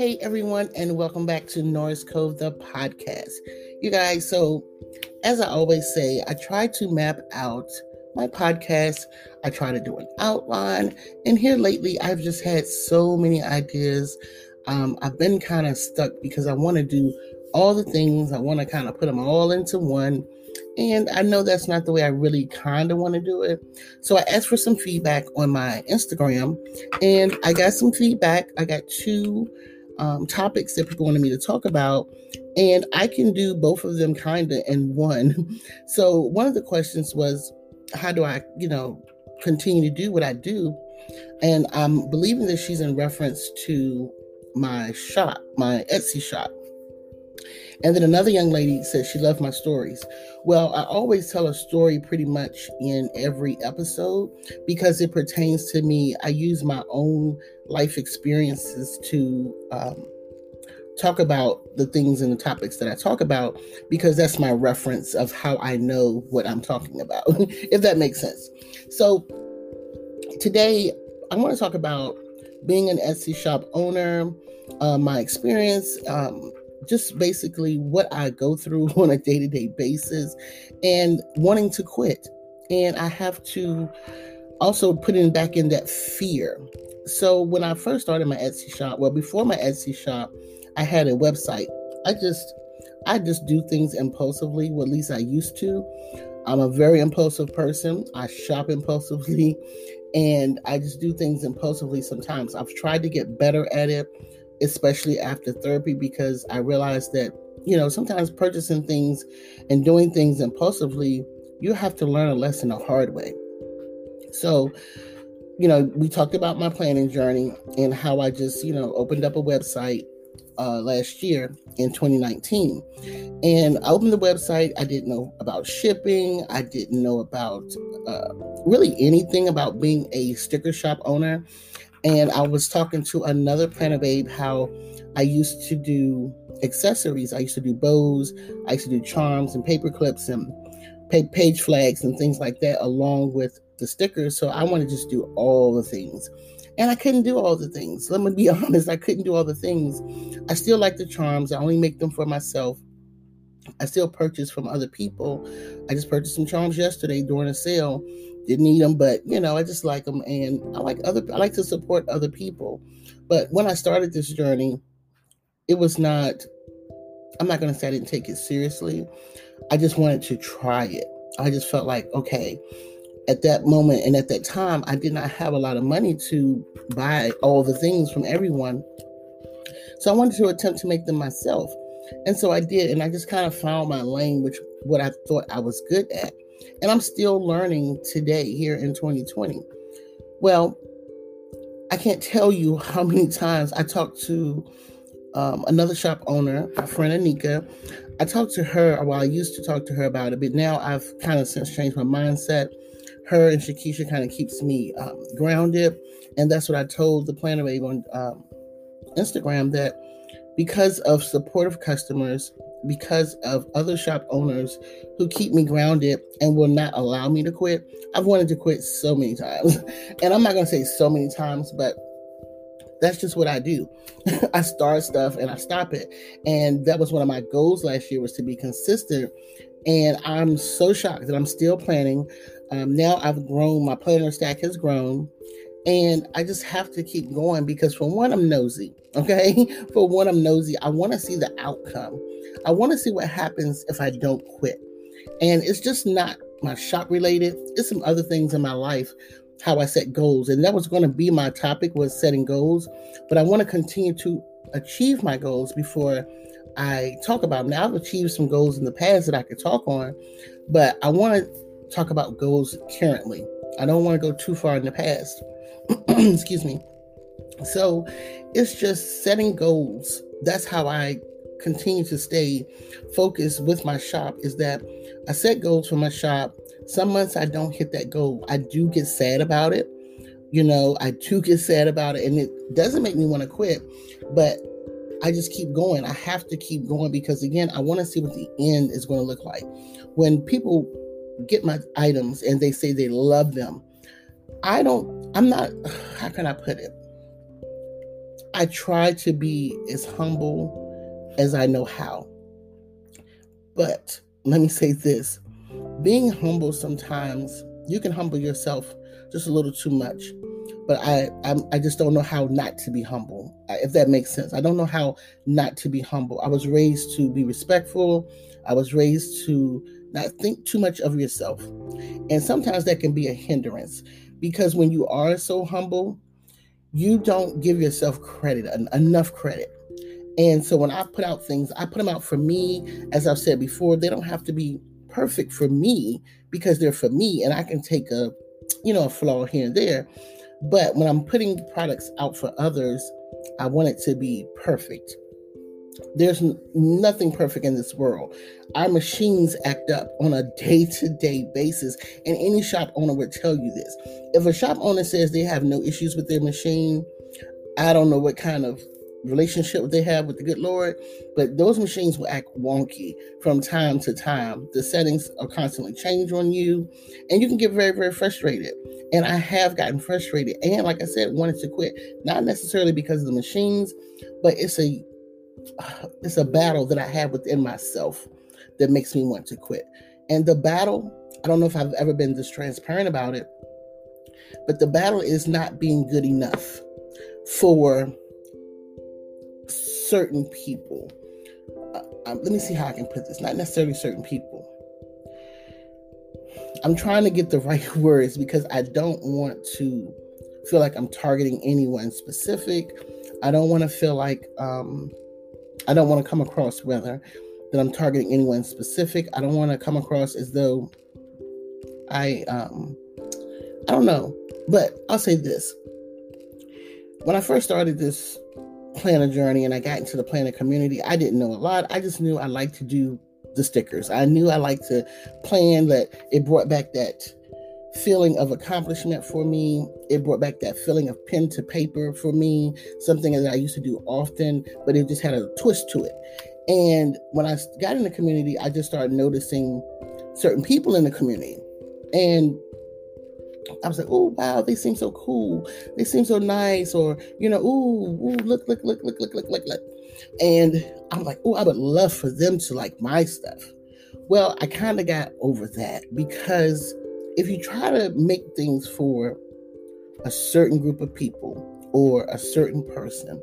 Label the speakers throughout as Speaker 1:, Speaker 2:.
Speaker 1: Hey everyone, and welcome back to Norris Cove the podcast. You guys, so as I always say, I try to map out my podcast. I try to do an outline, and here lately, I've just had so many ideas. Um, I've been kind of stuck because I want to do all the things. I want to kind of put them all into one. And I know that's not the way I really kind of want to do it. So I asked for some feedback on my Instagram and I got some feedback. I got two um, topics that people wanted me to talk about. And I can do both of them kind of in one. So one of the questions was, how do I, you know, continue to do what I do? And I'm believing that she's in reference to my shop, my Etsy shop. And then another young lady says she loved my stories. Well, I always tell a story pretty much in every episode because it pertains to me. I use my own life experiences to um, talk about the things and the topics that I talk about because that's my reference of how I know what I'm talking about, if that makes sense. So today I want to talk about being an Etsy shop owner, uh, my experience, um, just basically what I go through on a day to day basis and wanting to quit. And I have to also put in back in that fear. So when I first started my Etsy shop, well, before my Etsy shop, I had a website. I just, I just do things impulsively, well, at least I used to. I'm a very impulsive person. I shop impulsively and I just do things impulsively sometimes. I've tried to get better at it especially after therapy, because I realized that, you know, sometimes purchasing things and doing things impulsively, you have to learn a lesson the hard way. So, you know, we talked about my planning journey and how I just, you know, opened up a website uh, last year in 2019. And I opened the website. I didn't know about shipping. I didn't know about uh, really anything about being a sticker shop owner. And I was talking to another planner babe how I used to do accessories. I used to do bows, I used to do charms and paper clips and page flags and things like that, along with the stickers. So I want to just do all the things. And I couldn't do all the things. Let me be honest, I couldn't do all the things. I still like the charms, I only make them for myself. I still purchase from other people. I just purchased some charms yesterday during a sale didn't need them, but you know, I just like them, and I like other. I like to support other people. But when I started this journey, it was not. I'm not going to say I didn't take it seriously. I just wanted to try it. I just felt like, okay, at that moment and at that time, I did not have a lot of money to buy all the things from everyone. So I wanted to attempt to make them myself. And so I did. And I just kind of found my lane, which what I thought I was good at. And I'm still learning today here in 2020. Well, I can't tell you how many times I talked to um, another shop owner, my friend Anika. I talked to her, well, I used to talk to her about it, but now I've kind of since changed my mindset. Her and Shakisha kind of keeps me um, grounded. And that's what I told the planner babe on um, Instagram that because of supportive customers, because of other shop owners who keep me grounded and will not allow me to quit. I've wanted to quit so many times. And I'm not going to say so many times, but that's just what I do. I start stuff and I stop it. And that was one of my goals last year was to be consistent. And I'm so shocked that I'm still planning. Um, now I've grown, my planner stack has grown. And I just have to keep going because, for one, I'm nosy. Okay. For one, I'm nosy. I want to see the outcome. I want to see what happens if I don't quit. And it's just not my shop related, it's some other things in my life how I set goals. And that was going to be my topic was setting goals, but I want to continue to achieve my goals before I talk about them. Now I've achieved some goals in the past that I could talk on, but I want to talk about goals currently. I don't want to go too far in the past. Excuse me. So it's just setting goals. That's how I continue to stay focused with my shop is that I set goals for my shop. Some months I don't hit that goal. I do get sad about it. You know, I do get sad about it and it doesn't make me want to quit, but I just keep going. I have to keep going because again, I want to see what the end is going to look like. When people get my items and they say they love them, I don't, I'm not, how can I put it? I try to be as humble as I know how. But let me say this being humble sometimes, you can humble yourself just a little too much. But I, I'm, i just don't know how not to be humble, if that makes sense. I don't know how not to be humble. I was raised to be respectful. I was raised to not think too much of yourself. And sometimes that can be a hindrance because when you are so humble, you don't give yourself credit, enough credit. And so when I put out things, I put them out for me. As I've said before, they don't have to be perfect for me because they're for me and I can take a, you know, a flaw here and there. But when I'm putting products out for others, I want it to be perfect. There's nothing perfect in this world. Our machines act up on a day to day basis, and any shop owner would tell you this. If a shop owner says they have no issues with their machine, I don't know what kind of relationship they have with the good Lord, but those machines will act wonky from time to time. The settings are constantly changed on you, and you can get very, very frustrated. And I have gotten frustrated, and like I said, wanted to quit, not necessarily because of the machines, but it's a it's a battle that I have within myself that makes me want to quit. And the battle, I don't know if I've ever been this transparent about it, but the battle is not being good enough for certain people. Uh, um, let me see how I can put this. Not necessarily certain people. I'm trying to get the right words because I don't want to feel like I'm targeting anyone specific. I don't want to feel like um, I don't want to come across rather that I'm targeting anyone specific. I don't want to come across as though I um I don't know. But I'll say this. When I first started this planner journey and I got into the planner community, I didn't know a lot. I just knew I liked to do the stickers. I knew I liked to plan that it brought back that feeling of accomplishment for me. It brought back that feeling of pen to paper for me, something that I used to do often, but it just had a twist to it. And when I got in the community, I just started noticing certain people in the community. And I was like, oh wow, they seem so cool. They seem so nice. Or, you know, ooh, ooh, look, look, look, look, look, look, look, look. And I'm like, oh, I would love for them to like my stuff. Well, I kind of got over that because if you try to make things for a certain group of people or a certain person,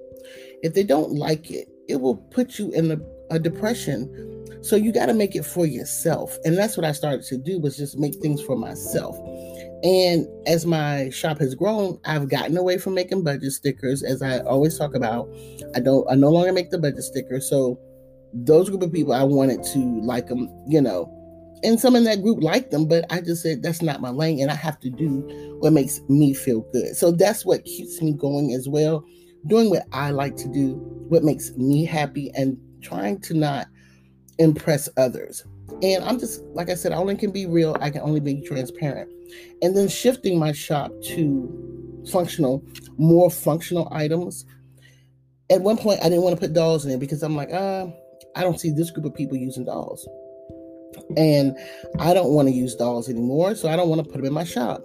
Speaker 1: if they don't like it, it will put you in a, a depression. So you got to make it for yourself. And that's what I started to do was just make things for myself. And as my shop has grown, I've gotten away from making budget stickers as I always talk about. I don't I no longer make the budget stickers. So those group of people I wanted to like them, you know, and some in that group liked them, but I just said that's not my lane, and I have to do what makes me feel good. So that's what keeps me going as well, doing what I like to do, what makes me happy, and trying to not impress others. And I'm just like I said, I only can be real. I can only be transparent, and then shifting my shop to functional, more functional items. At one point, I didn't want to put dolls in it because I'm like, uh, I don't see this group of people using dolls. And I don't want to use dolls anymore, so I don't want to put them in my shop.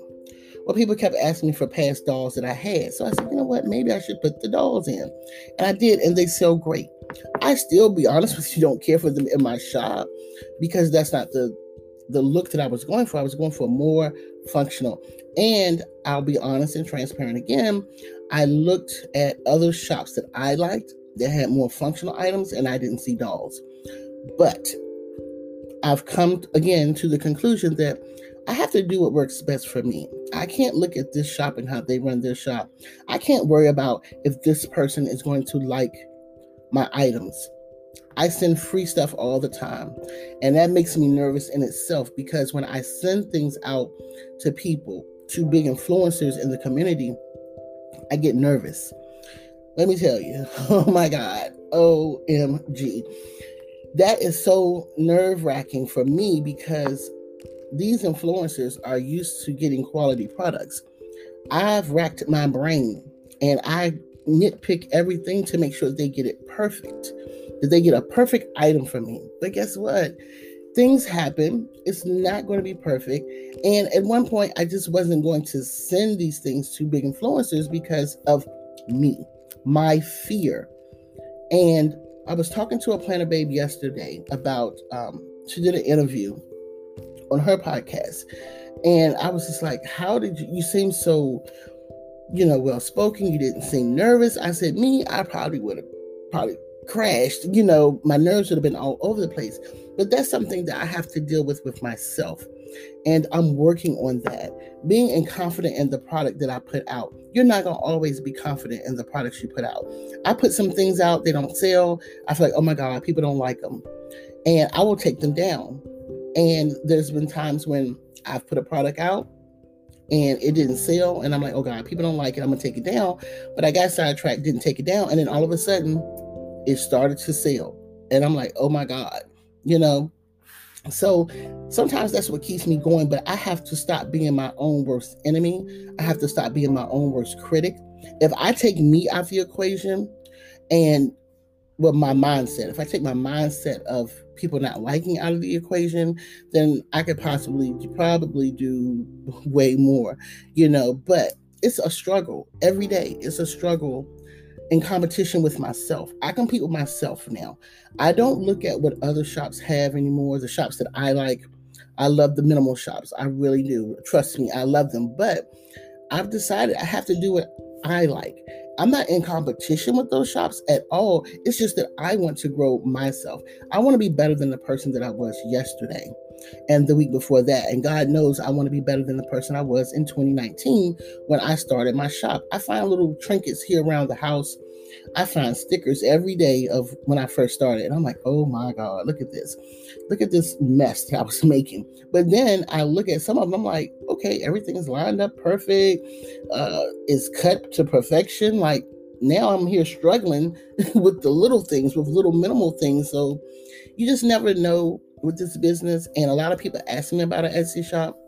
Speaker 1: Well, people kept asking me for past dolls that I had. So I said, you know what? Maybe I should put the dolls in. And I did, and they sell great. I still, be honest with you, don't care for them in my shop because that's not the the look that I was going for. I was going for more functional. And I'll be honest and transparent again. I looked at other shops that I liked that had more functional items, and I didn't see dolls. But I've come again to the conclusion that I have to do what works best for me. I can't look at this shop and how they run their shop. I can't worry about if this person is going to like my items. I send free stuff all the time. And that makes me nervous in itself because when I send things out to people, to big influencers in the community, I get nervous. Let me tell you, oh my God, OMG that is so nerve wracking for me because these influencers are used to getting quality products. I've racked my brain and I nitpick everything to make sure they get it perfect, that they get a perfect item from me. But guess what? Things happen. It's not going to be perfect. And at one point, I just wasn't going to send these things to big influencers because of me. my fear. And I was talking to a planner babe yesterday about, um, she did an interview on her podcast. And I was just like, how did you, you seem so, you know, well spoken. You didn't seem nervous. I said, me, I probably would have probably crashed. You know, my nerves would have been all over the place. But that's something that I have to deal with with myself. And I'm working on that. Being confident in the product that I put out. You're not going to always be confident in the products you put out. I put some things out, they don't sell. I feel like, oh my God, people don't like them. And I will take them down. And there's been times when I've put a product out and it didn't sell. And I'm like, oh God, people don't like it. I'm going to take it down. But I got sidetracked, didn't take it down. And then all of a sudden, it started to sell. And I'm like, oh my God, you know? So sometimes that's what keeps me going, but I have to stop being my own worst enemy. I have to stop being my own worst critic. If I take me out of the equation and well, my mindset, if I take my mindset of people not liking out of the equation, then I could possibly probably do way more, you know, but it's a struggle every day. It's a struggle in competition with myself. I compete with myself now. I don't look at what other shops have anymore, the shops that I like. I love the minimal shops. I really do. Trust me, I love them. But I've decided I have to do what I like. I'm not in competition with those shops at all. It's just that I want to grow myself. I want to be better than the person that I was yesterday and the week before that. And God knows I want to be better than the person I was in 2019 when I started my shop. I find little trinkets here around the house. I find stickers every day of when I first started. And I'm like, oh my God, look at this. Look at this mess I was making. But then I look at some of them, I'm like, okay, everything is lined up perfect. Uh, it's cut to perfection. Like now I'm here struggling with the little things, with little minimal things. So you just never know with this business. And a lot of people ask me about an Etsy shop.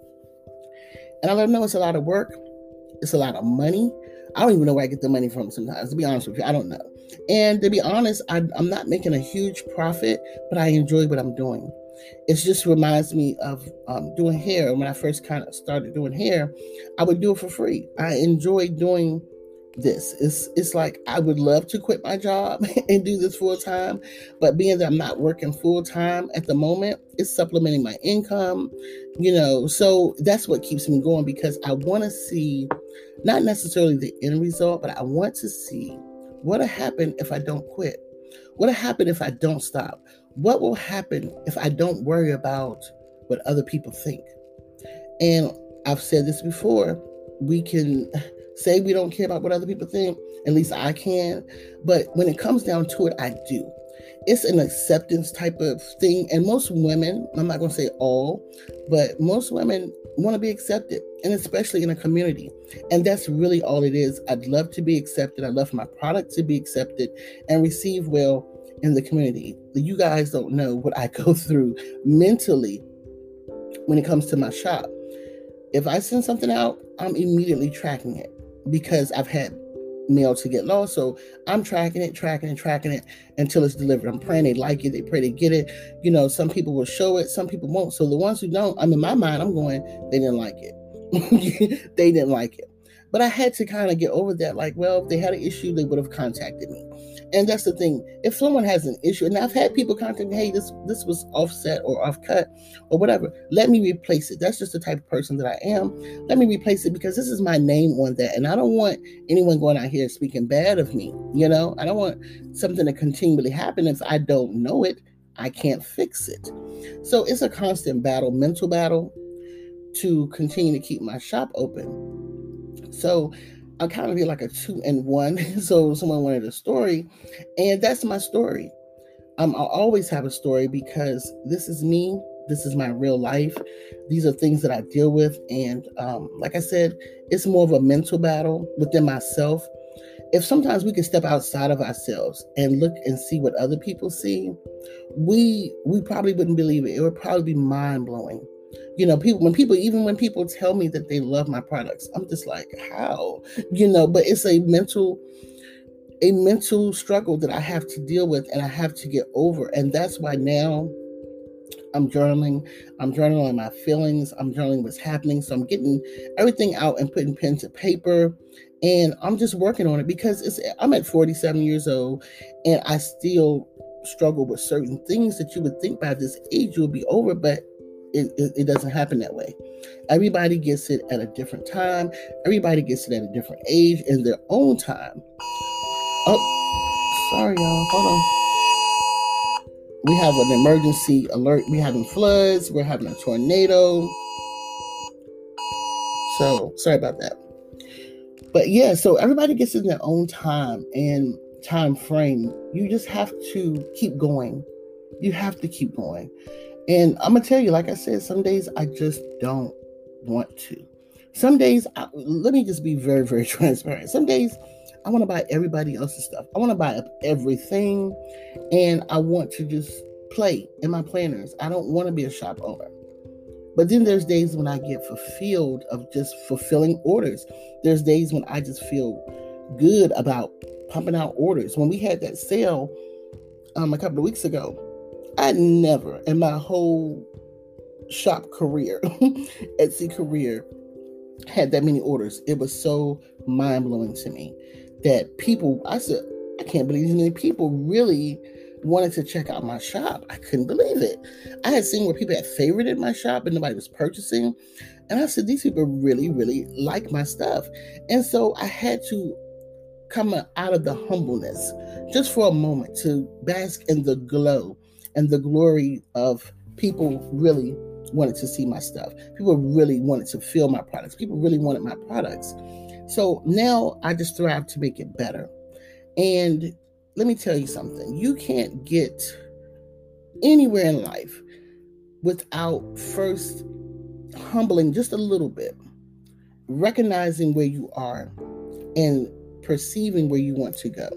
Speaker 1: And I let them know it's a lot of work, it's a lot of money. I don't even know where I get the money from sometimes, to be honest with you. I don't know. And to be honest, I, am not making a huge profit, but I enjoy what I'm doing. It just reminds me of um, doing hair. When I first kind of started doing hair, I would do it for free. I enjoy doing this. It's it's like I would love to quit my job and do this full time, but being that I'm not working full time at the moment, it's supplementing my income, you know. So that's what keeps me going because I want to see not necessarily the end result, but I want to see what'll happen if I don't quit. What'll happen if I don't stop? What will happen if I don't worry about what other people think? And I've said this before, we can say we don't care about what other people think. At least I can. But when it comes down to it, I do. It's an acceptance type of thing. And most women, I'm not going to say all, but most women want to be accepted, and especially in a community. And that's really all it is. I'd love to be accepted. I'd love my product to be accepted and receive well in the community. You guys don't know what I go through mentally when it comes to my shop. If I send something out, I'm immediately tracking it because I've had mail to get lost. So I'm tracking it, tracking it, tracking it until it's delivered. I'm praying they like it, they pray they get it. You know, some people will show it, some people won't. So the ones who don't, I'm in my mind, I'm going, they didn't like it. they didn't like it. But I had to kind of get over that. Like, well, if they had an issue, they would have contacted me. And that's the thing. If someone has an issue, and I've had people contact me, hey, this this was offset or off cut or whatever, let me replace it. That's just the type of person that I am. Let me replace it because this is my name on that. And I don't want anyone going out here speaking bad of me. You know, I don't want something to continually happen if I don't know it. I can't fix it. So it's a constant battle, mental battle, to continue to keep my shop open so I'll kind of be like a two and one. so someone wanted a story, and that's my story. Um, I'll always have a story because this is me. This is my real life. These are things that I deal with, and um, like I said, it's more of a mental battle within myself. If sometimes we could step outside of ourselves and look and see what other people see, we we probably wouldn't believe it. It would probably be mind blowing you know people when people even when people tell me that they love my products i'm just like how you know but it's a mental a mental struggle that i have to deal with and i have to get over and that's why now I'm journaling. I'm journaling my feelings. I'm journaling what's happening. So I'm getting everything out and putting pen to paper. And I'm just working on it because it's I'm at 47 years old and I still struggle with certain things that you would think by this age you'll be over, but it, it, it, doesn't happen that way. Everybody gets it at a different time. Everybody gets it at a different age in their own time. Oh, sorry, y'all. Hold on we have an emergency alert. We're having floods. We're having a tornado. So sorry about that. But yeah, so everybody gets in their own time and time frame. You just have to keep going. You have to keep going. And I'm gonna tell you, like I said, some days I just don't want to. Some days, I, let me just be very, very transparent. Some days I want to buy everybody else's stuff. I want to buy everything and I want to just play in my planners. I don't want to be a shop owner. But then there's days when I get fulfilled of just fulfilling orders. There's days when I just feel good about pumping out orders. When we had that sale um, a couple of weeks ago, I never in my whole shop career, Etsy career, had that many orders. It was so mind blowing to me that people, I said, I can't believe these many people really wanted to check out my shop. I couldn't believe it. I had seen where people had favorited my shop and nobody was purchasing. And I said, these people really, really like my stuff. And so I had to come out of the humbleness just for a moment to bask in the glow and the glory of people really wanted to see my stuff. People really wanted to feel my products. People really wanted my products. So now I just strive to make it better. And let me tell you something. You can't get anywhere in life without first humbling just a little bit, recognizing where you are, and perceiving where you want to go.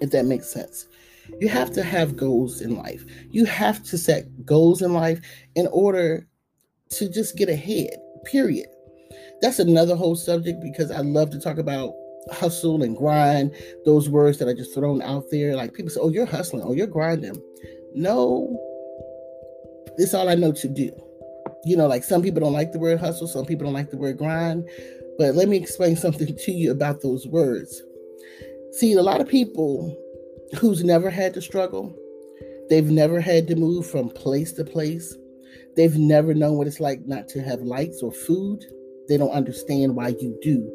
Speaker 1: If that makes sense. You have to have goals in life. You have to set goals in life in order to just get ahead, period that's another whole subject because I love to talk about hustle and grind, those words that are just thrown out there. Like people say, oh, you're hustling, oh, you're grinding. No, it's all I know to do. You know, like some people don't like the word hustle, some people don't like the word grind. But let me explain something to you about those words. See, a lot of people who's never had to struggle, they've never had to move from place to place, they've never known what it's like not to have lights or food they don't understand why you do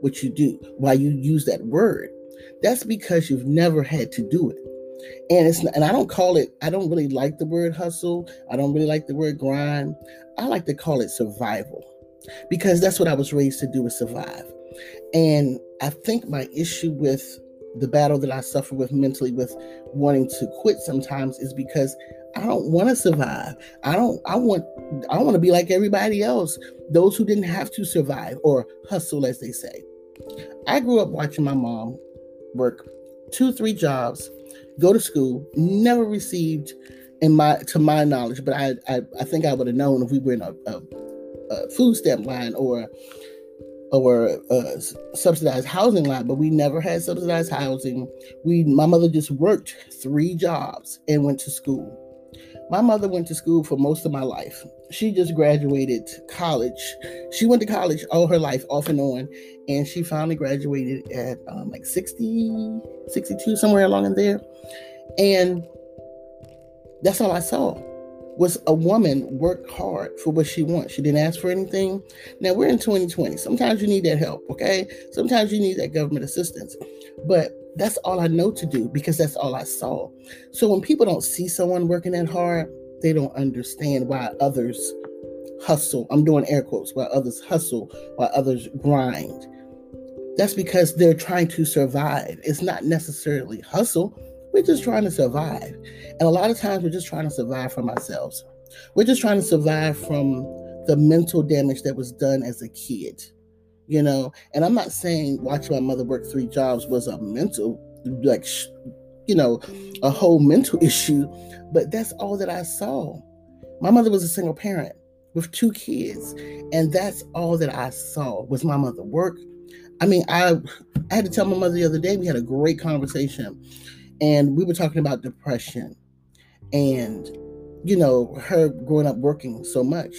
Speaker 1: what you do, why you use that word. That's because you've never had to do it. And it's not, and I don't call it I don't really like the word hustle. I don't really like the word grind. I like to call it survival. Because that's what I was raised to do is survive. And I think my issue with the battle that I suffer with mentally with wanting to quit sometimes is because I don't want to survive. I don't I want I want to be like everybody else, those who didn't have to survive or hustle as they say. I grew up watching my mom work two, three jobs, go to school, never received in my to my knowledge, but I I, I think I would have known if we were in a, a, a food stamp line or or a subsidized housing line, but we never had subsidized housing. We my mother just worked three jobs and went to school. My mother went to school for most of my life. She just graduated college. She went to college all her life, off and on, and she finally graduated at um, like 60, 62, somewhere along in there. And that's all I saw was a woman work hard for what she wants. She didn't ask for anything. Now we're in 2020. Sometimes you need that help, okay? Sometimes you need that government assistance. But that's all I know to do because that's all I saw. So when people don't see someone working that hard, they don't understand why others hustle. I'm doing air quotes, why others hustle, why others grind. That's because they're trying to survive. It's not necessarily hustle. We're just trying to survive. And a lot of times we're just trying to survive from ourselves. We're just trying to survive from the mental damage that was done as a kid you know and i'm not saying watching my mother work three jobs was a mental like you know a whole mental issue but that's all that i saw my mother was a single parent with two kids and that's all that i saw was my mother work i mean i i had to tell my mother the other day we had a great conversation and we were talking about depression and you know, her growing up working so much.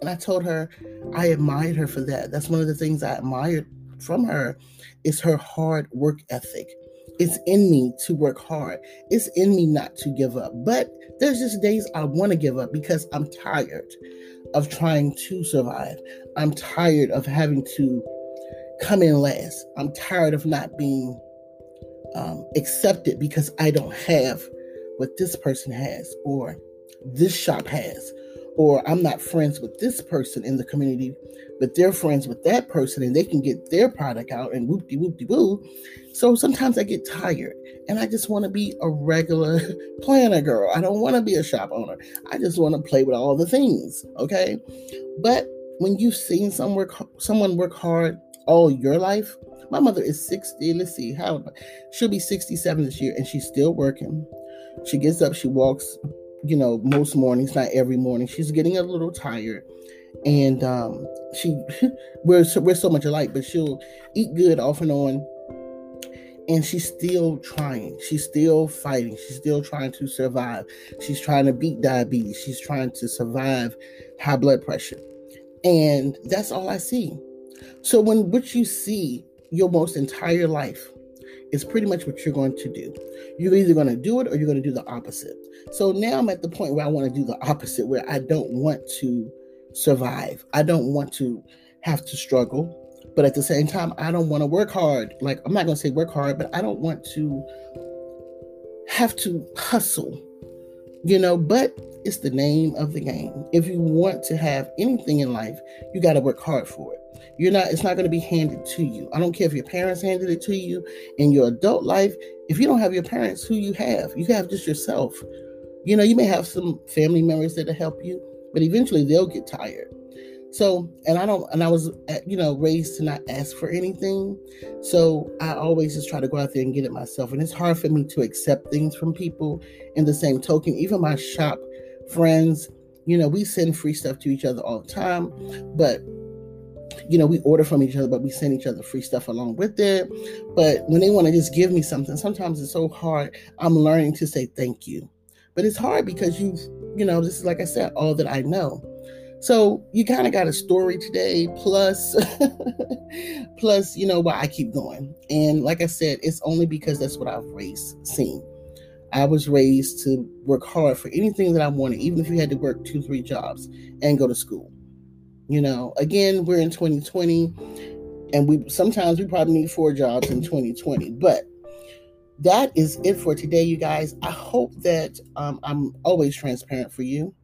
Speaker 1: And I told her I admired her for that. That's one of the things I admired from her is her hard work ethic. It's in me to work hard. It's in me not to give up. But there's just days I want to give up because I'm tired of trying to survive. I'm tired of having to come in last. I'm tired of not being um, accepted because I don't have what this person has or this shop has or I'm not friends with this person in the community, but they're friends with that person and they can get their product out and whoop de whoop de woo. So sometimes I get tired and I just want to be a regular planner girl. I don't want to be a shop owner. I just want to play with all the things. Okay. But when you've seen some work, someone work hard all your life, my mother is 60. Let's see how she'll be 67 this year and she's still working. She gets up, she walks you know, most mornings, not every morning. She's getting a little tired. And um, she, we're so, we're so much alike, but she'll eat good off and on. And she's still trying. She's still fighting. She's still trying to survive. She's trying to beat diabetes. She's trying to survive high blood pressure. And that's all I see. So when what you see your most entire life is pretty much what you're going to do. You're either going to do it or you're going to do the opposite. So now I'm at the point where I want to do the opposite, where I don't want to survive. I don't want to have to struggle. But at the same time, I don't want to work hard. Like, I'm not going to say work hard, but I don't want to have to hustle, you know. But it's the name of the game. If you want to have anything in life, you got to work hard for it. You're not, it's not going to be handed to you. I don't care if your parents handed it to you in your adult life. If you don't have your parents, who you have? You have just yourself. You know, you may have some family members that'll help you, but eventually they'll get tired. So, and I don't, and I was, uh, you know, raised to not ask for anything. So I always just try to go out there and get it myself. And it's hard for me to accept things from people in the same token. Even my shop friends, you know, we send free stuff to each other all the time, but you know, we order from each other, but we send each other free stuff along with it. But when they want to just give me something, sometimes it's so hard. I'm learning to say thank you. But it's hard because you've, you know, this is like I said, all that I know. So you kind of got a story today, plus, plus, you know, why I keep going. And like I said, it's only because that's what I've raised seen. I was raised to work hard for anything that I wanted, even if you had to work two, three jobs and go to school. You know, again, we're in 2020 and we sometimes we probably need four jobs in 2020. But that is it for today, you guys. I hope that um, I'm always transparent for you.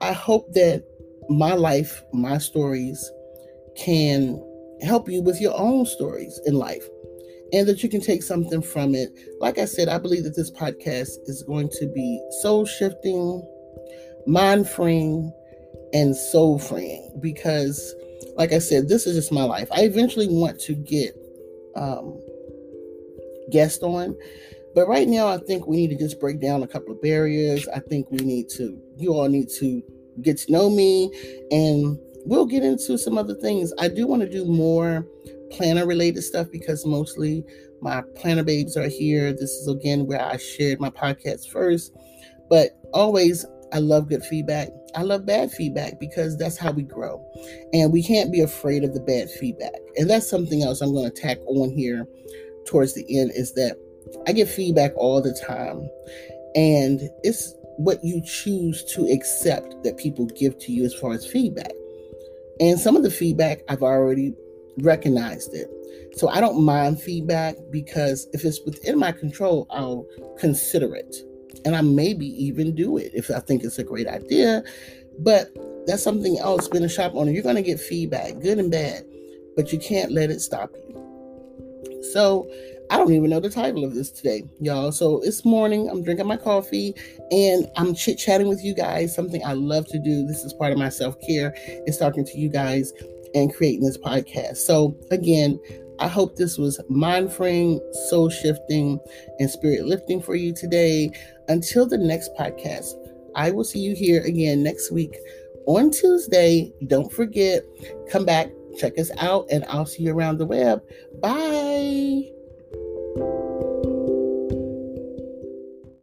Speaker 1: I hope that my life, my stories can help you with your own stories in life and that you can take something from it. Like I said, I believe that this podcast is going to be soul shifting, mind freeing, and soul freeing because like i said this is just my life. I eventually want to get um guest on but right now i think we need to just break down a couple of barriers. I think we need to you all need to get to know me and we'll get into some other things. I do want to do more planner related stuff because mostly my planner babes are here this is again where i shared my podcast first but always I love good feedback. I love bad feedback because that's how we grow. And we can't be afraid of the bad feedback. And that's something else I'm going to tack on here towards the end is that I get feedback all the time. And it's what you choose to accept that people give to you as far as feedback. And some of the feedback I've already recognized it. So I don't mind feedback because if it's within my control, I'll consider it and I maybe even do it if I think it's a great idea. But that's something else. Being a shop owner, you're going to get feedback, good and bad, but you can't let it stop you. So I don't even know the title of this today, y'all. So it's morning. I'm drinking my coffee and I'm chit chatting with you guys. Something I love to do. This is part of my self care. Is talking to you guys and creating this podcast. So again, I hope this was mind freeing, soul shifting, and spirit lifting for you today. Until the next podcast, I will see you here again next week on Tuesday. Don't forget, come back, check us out, and I'll see you around the web. Bye.